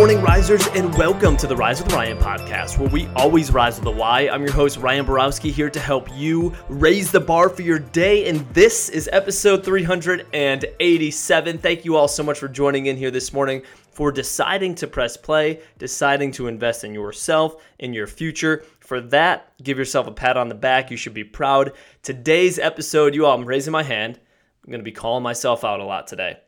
morning, risers, and welcome to the Rise with Ryan podcast, where we always rise with a Y. I'm your host, Ryan Borowski, here to help you raise the bar for your day. And this is episode 387. Thank you all so much for joining in here this morning, for deciding to press play, deciding to invest in yourself, in your future. For that, give yourself a pat on the back. You should be proud. Today's episode, you all, I'm raising my hand. I'm going to be calling myself out a lot today.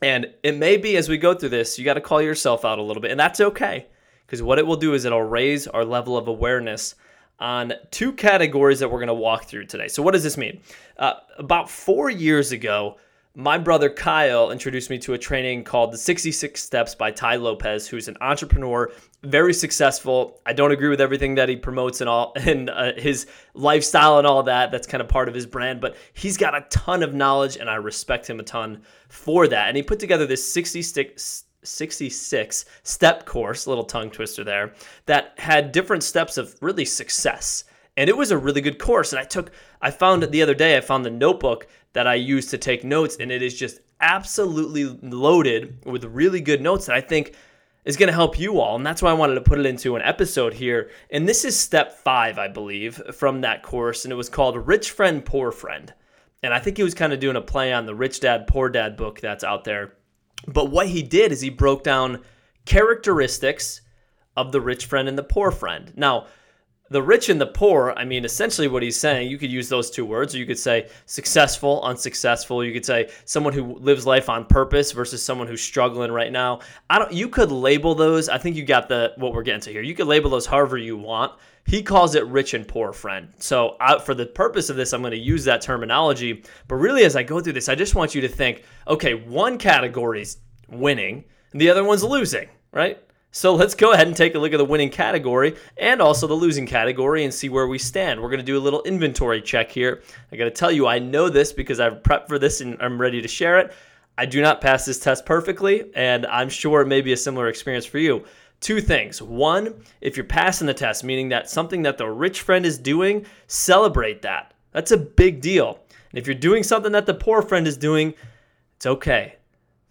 And it may be as we go through this, you got to call yourself out a little bit, and that's okay. Because what it will do is it'll raise our level of awareness on two categories that we're going to walk through today. So, what does this mean? Uh, about four years ago, my brother Kyle introduced me to a training called the 66 Steps by Tai Lopez, who's an entrepreneur, very successful. I don't agree with everything that he promotes and all and uh, his lifestyle and all that. That's kind of part of his brand, but he's got a ton of knowledge and I respect him a ton for that. And he put together this 66 66 step course, little tongue twister there, that had different steps of really success and it was a really good course. And i took i found it the other day i found the notebook that i used to take notes and it is just absolutely loaded with really good notes that i think is going to help you all. And that's why i wanted to put it into an episode here. And this is step five i believe from that course and it was called rich friend poor friend. And i think he was kind of doing a play on the rich dad poor dad book that's out there. But what he did is he broke down characteristics of the rich friend and the poor friend. Now the rich and the poor, I mean, essentially what he's saying, you could use those two words, or you could say successful, unsuccessful. You could say someone who lives life on purpose versus someone who's struggling right now. I don't. You could label those. I think you got the what we're getting to here. You could label those however you want. He calls it rich and poor friend. So I, for the purpose of this, I'm going to use that terminology. But really, as I go through this, I just want you to think, okay, one category is winning, and the other one's losing, right? So let's go ahead and take a look at the winning category and also the losing category and see where we stand. We're going to do a little inventory check here. I got to tell you, I know this because I've prepped for this and I'm ready to share it. I do not pass this test perfectly, and I'm sure it may be a similar experience for you. Two things. One, if you're passing the test, meaning that something that the rich friend is doing, celebrate that. That's a big deal. And if you're doing something that the poor friend is doing, it's okay.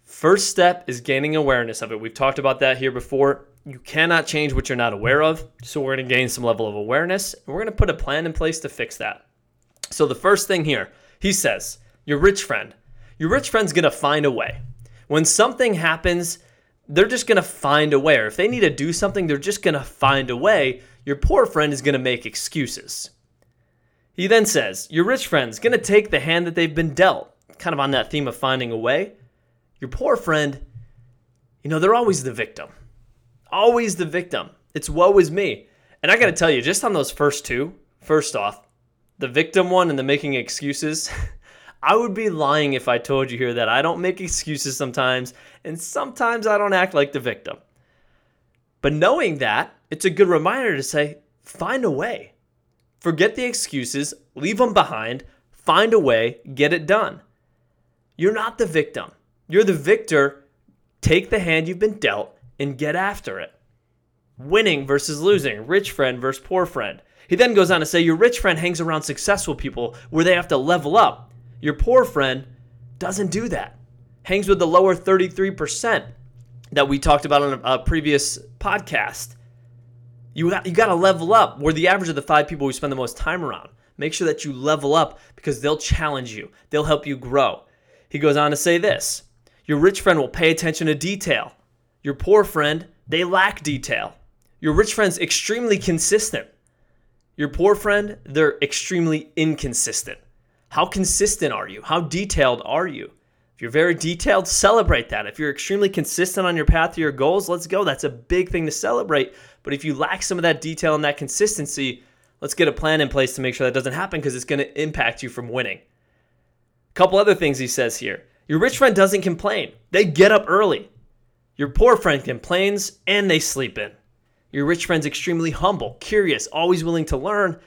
First step is gaining awareness of it. We've talked about that here before. You cannot change what you're not aware of. So we're going to gain some level of awareness and we're going to put a plan in place to fix that. So the first thing here, he says, your rich friend. Your rich friend's going to find a way. When something happens, they're just going to find a way. Or if they need to do something, they're just going to find a way. Your poor friend is going to make excuses. He then says, Your rich friend's going to take the hand that they've been dealt, kind of on that theme of finding a way. Your poor friend, you know, they're always the victim. Always the victim. It's woe is me. And I got to tell you, just on those first two, first off, the victim one and the making excuses, I would be lying if I told you here that I don't make excuses sometimes, and sometimes I don't act like the victim. But knowing that, it's a good reminder to say, find a way. Forget the excuses, leave them behind, find a way, get it done. You're not the victim. You're the victor. Take the hand you've been dealt and get after it. Winning versus losing, rich friend versus poor friend. He then goes on to say your rich friend hangs around successful people where they have to level up. Your poor friend doesn't do that. Hangs with the lower 33% that we talked about on a previous podcast. You got, you got to level up. We're the average of the five people we spend the most time around. Make sure that you level up because they'll challenge you, they'll help you grow. He goes on to say this your rich friend will pay attention to detail. Your poor friend, they lack detail. Your rich friend's extremely consistent. Your poor friend, they're extremely inconsistent. How consistent are you? How detailed are you? If you're very detailed, celebrate that. If you're extremely consistent on your path to your goals, let's go. That's a big thing to celebrate. But if you lack some of that detail and that consistency, let's get a plan in place to make sure that doesn't happen because it's going to impact you from winning. A couple other things he says here. Your rich friend doesn't complain, they get up early. Your poor friend complains and they sleep in. Your rich friend's extremely humble, curious, always willing to learn.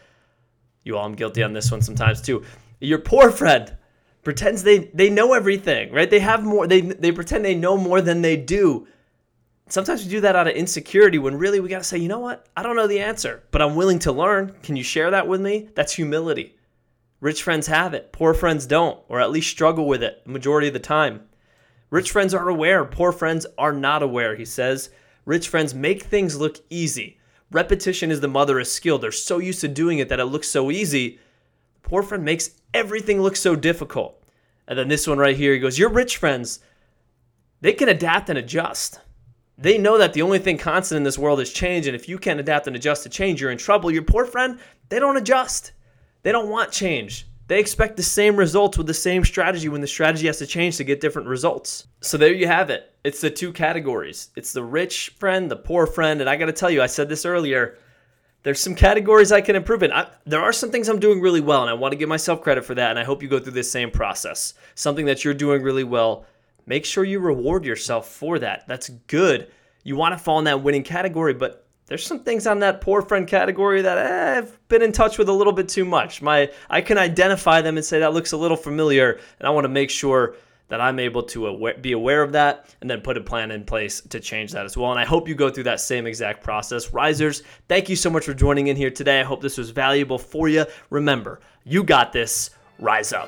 You all, I'm guilty on this one sometimes too. Your poor friend pretends they, they know everything, right? They have more, they, they pretend they know more than they do. Sometimes we do that out of insecurity when really we got to say, you know what? I don't know the answer, but I'm willing to learn. Can you share that with me? That's humility. Rich friends have it, poor friends don't, or at least struggle with it the majority of the time. Rich friends are aware, poor friends are not aware, he says. Rich friends make things look easy. Repetition is the mother of skill. They're so used to doing it that it looks so easy. Poor friend makes everything look so difficult. And then this one right here, he goes, Your rich friends, they can adapt and adjust. They know that the only thing constant in this world is change. And if you can't adapt and adjust to change, you're in trouble. Your poor friend, they don't adjust. They don't want change. They expect the same results with the same strategy when the strategy has to change to get different results. So there you have it. It's the two categories it's the rich friend, the poor friend. And I got to tell you, I said this earlier. There's some categories I can improve in. I, there are some things I'm doing really well, and I want to give myself credit for that. And I hope you go through this same process. Something that you're doing really well, make sure you reward yourself for that. That's good. You want to fall in that winning category, but there's some things on that poor friend category that eh, I've been in touch with a little bit too much. My I can identify them and say that looks a little familiar, and I want to make sure that I'm able to aware, be aware of that and then put a plan in place to change that as well. And I hope you go through that same exact process. Risers, thank you so much for joining in here today. I hope this was valuable for you. Remember, you got this. Rise up.